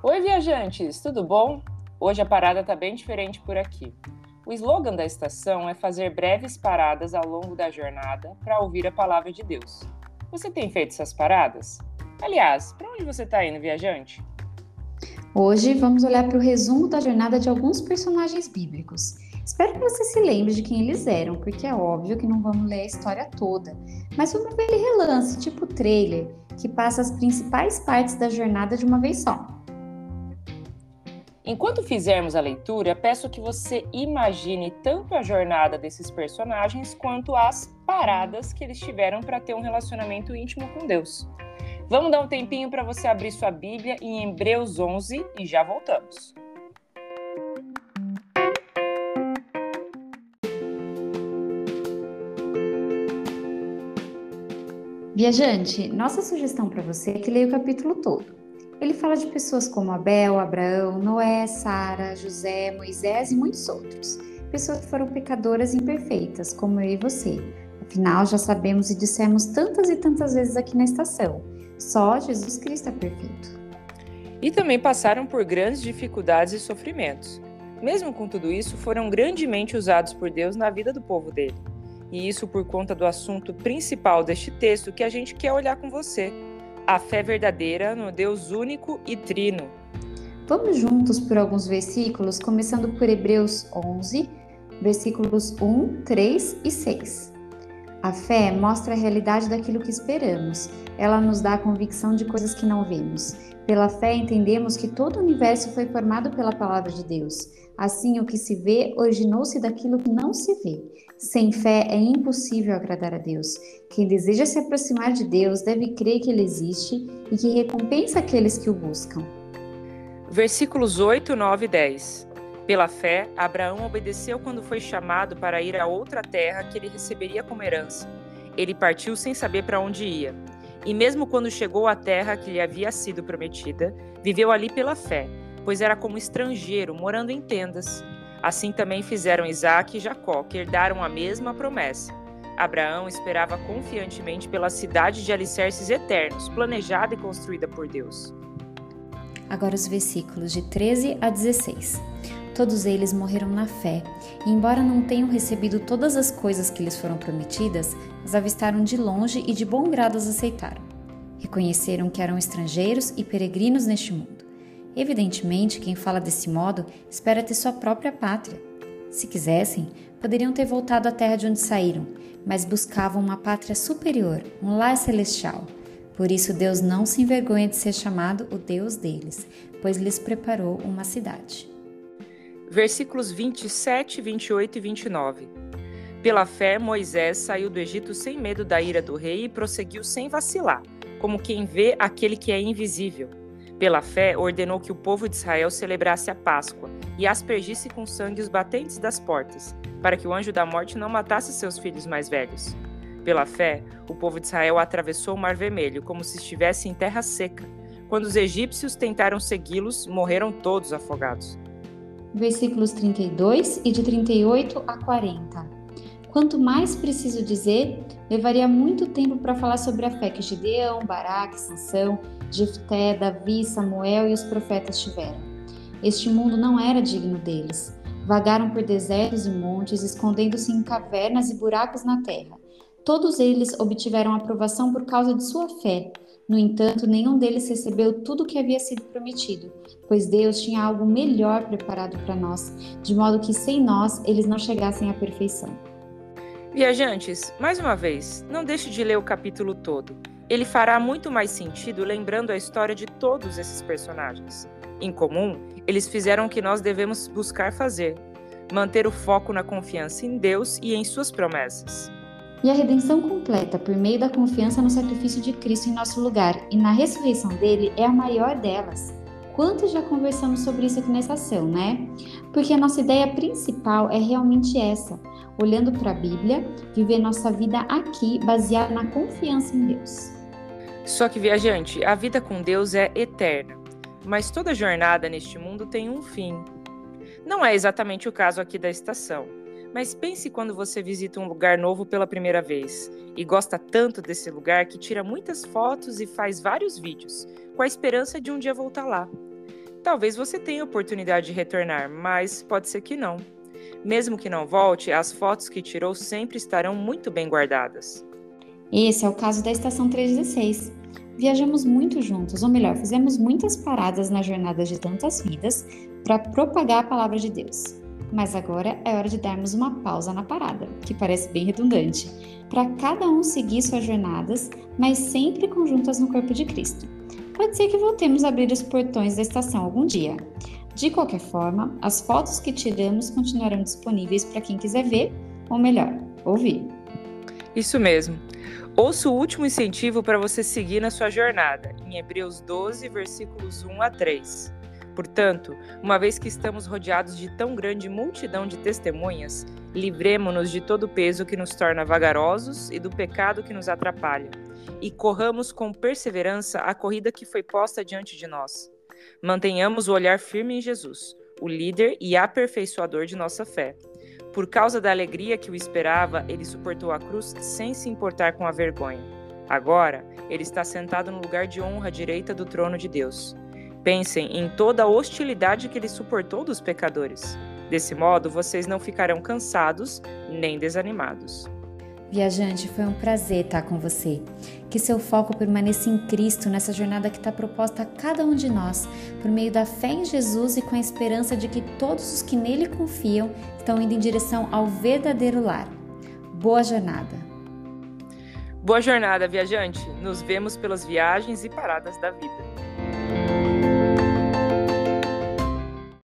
Oi, viajantes, tudo bom? Hoje a parada está bem diferente por aqui. O slogan da estação é fazer breves paradas ao longo da jornada para ouvir a palavra de Deus. Você tem feito essas paradas? Aliás, para onde você está indo, viajante? Hoje vamos olhar para o resumo da jornada de alguns personagens bíblicos. Espero que você se lembre de quem eles eram, porque é óbvio que não vamos ler a história toda, mas vamos ver ele relance, tipo trailer, que passa as principais partes da jornada de uma vez só. Enquanto fizermos a leitura, peço que você imagine tanto a jornada desses personagens quanto as paradas que eles tiveram para ter um relacionamento íntimo com Deus. Vamos dar um tempinho para você abrir sua Bíblia em Hebreus 11 e já voltamos. Viajante, nossa sugestão para você é que leia o capítulo todo. Ele fala de pessoas como Abel, Abraão, Noé, Sara, José, Moisés e muitos outros. Pessoas que foram pecadoras imperfeitas, como eu e você. Afinal, já sabemos e dissemos tantas e tantas vezes aqui na estação: só Jesus Cristo é perfeito. E também passaram por grandes dificuldades e sofrimentos. Mesmo com tudo isso, foram grandemente usados por Deus na vida do povo dele. E isso por conta do assunto principal deste texto que a gente quer olhar com você a fé verdadeira no Deus único e trino. Vamos juntos por alguns versículos, começando por Hebreus 11, versículos 1, 3 e 6. A fé mostra a realidade daquilo que esperamos. Ela nos dá a convicção de coisas que não vemos. Pela fé entendemos que todo o universo foi formado pela palavra de Deus. Assim, o que se vê originou-se daquilo que não se vê. Sem fé é impossível agradar a Deus. Quem deseja se aproximar de Deus deve crer que Ele existe e que recompensa aqueles que o buscam. Versículos 8, 9 e 10. Pela fé, Abraão obedeceu quando foi chamado para ir a outra terra que ele receberia como herança. Ele partiu sem saber para onde ia. E mesmo quando chegou à terra que lhe havia sido prometida, viveu ali pela fé, pois era como estrangeiro, morando em tendas. Assim também fizeram Isaac e Jacó, que herdaram a mesma promessa. Abraão esperava confiantemente pela cidade de alicerces eternos, planejada e construída por Deus. Agora os versículos de 13 a 16. Todos eles morreram na fé, e embora não tenham recebido todas as coisas que lhes foram prometidas, as avistaram de longe e de bom grado as aceitaram. Reconheceram que eram estrangeiros e peregrinos neste mundo. Evidentemente, quem fala desse modo espera ter sua própria pátria. Se quisessem, poderiam ter voltado à terra de onde saíram, mas buscavam uma pátria superior, um lar celestial. Por isso, Deus não se envergonha de ser chamado o Deus deles, pois lhes preparou uma cidade versículos 27, 28 e 29. Pela fé, Moisés saiu do Egito sem medo da ira do rei e prosseguiu sem vacilar, como quem vê aquele que é invisível. Pela fé, ordenou que o povo de Israel celebrasse a Páscoa e aspergisse com sangue os batentes das portas, para que o anjo da morte não matasse seus filhos mais velhos. Pela fé, o povo de Israel atravessou o Mar Vermelho como se estivesse em terra seca. Quando os egípcios tentaram segui-los, morreram todos afogados versículos 32 e de 38 a 40. Quanto mais preciso dizer, levaria muito tempo para falar sobre a fé que Gideão, Baraque, Sansão, Jefté, Davi, Samuel e os profetas tiveram. Este mundo não era digno deles. Vagaram por desertos e montes, escondendo-se em cavernas e buracos na terra. Todos eles obtiveram aprovação por causa de sua fé, no entanto, nenhum deles recebeu tudo o que havia sido prometido, pois Deus tinha algo melhor preparado para nós, de modo que sem nós eles não chegassem à perfeição. Viajantes, mais uma vez, não deixe de ler o capítulo todo. Ele fará muito mais sentido lembrando a história de todos esses personagens. Em comum, eles fizeram o que nós devemos buscar fazer: manter o foco na confiança em Deus e em suas promessas. E a redenção completa por meio da confiança no sacrifício de Cristo em nosso lugar e na ressurreição dele é a maior delas. Quantos já conversamos sobre isso aqui na estação, né? Porque a nossa ideia principal é realmente essa: olhando para a Bíblia, viver nossa vida aqui baseada na confiança em Deus. Só que, viajante, a vida com Deus é eterna, mas toda jornada neste mundo tem um fim. Não é exatamente o caso aqui da estação. Mas pense quando você visita um lugar novo pela primeira vez e gosta tanto desse lugar que tira muitas fotos e faz vários vídeos, com a esperança de um dia voltar lá. Talvez você tenha oportunidade de retornar, mas pode ser que não. Mesmo que não volte, as fotos que tirou sempre estarão muito bem guardadas. Esse é o caso da Estação 316. Viajamos muito juntos, ou melhor, fizemos muitas paradas na jornada de tantas vidas para propagar a palavra de Deus. Mas agora é hora de darmos uma pausa na parada, que parece bem redundante, para cada um seguir suas jornadas, mas sempre conjuntas no corpo de Cristo. Pode ser que voltemos a abrir os portões da estação algum dia. De qualquer forma, as fotos que tiramos continuarão disponíveis para quem quiser ver, ou melhor, ouvir. Isso mesmo. Ouça o último incentivo para você seguir na sua jornada, em Hebreus 12, versículos 1 a 3. Portanto, uma vez que estamos rodeados de tão grande multidão de testemunhas, livremo-nos de todo o peso que nos torna vagarosos e do pecado que nos atrapalha, e corramos com perseverança a corrida que foi posta diante de nós. Mantenhamos o olhar firme em Jesus, o líder e aperfeiçoador de nossa fé. Por causa da alegria que o esperava, ele suportou a cruz sem se importar com a vergonha. Agora, ele está sentado no lugar de honra à direita do trono de Deus. Pensem em toda a hostilidade que ele suportou dos pecadores. Desse modo, vocês não ficarão cansados nem desanimados. Viajante, foi um prazer estar com você. Que seu foco permaneça em Cristo nessa jornada que está proposta a cada um de nós, por meio da fé em Jesus e com a esperança de que todos os que nele confiam estão indo em direção ao verdadeiro lar. Boa jornada! Boa jornada, viajante! Nos vemos pelas viagens e paradas da vida.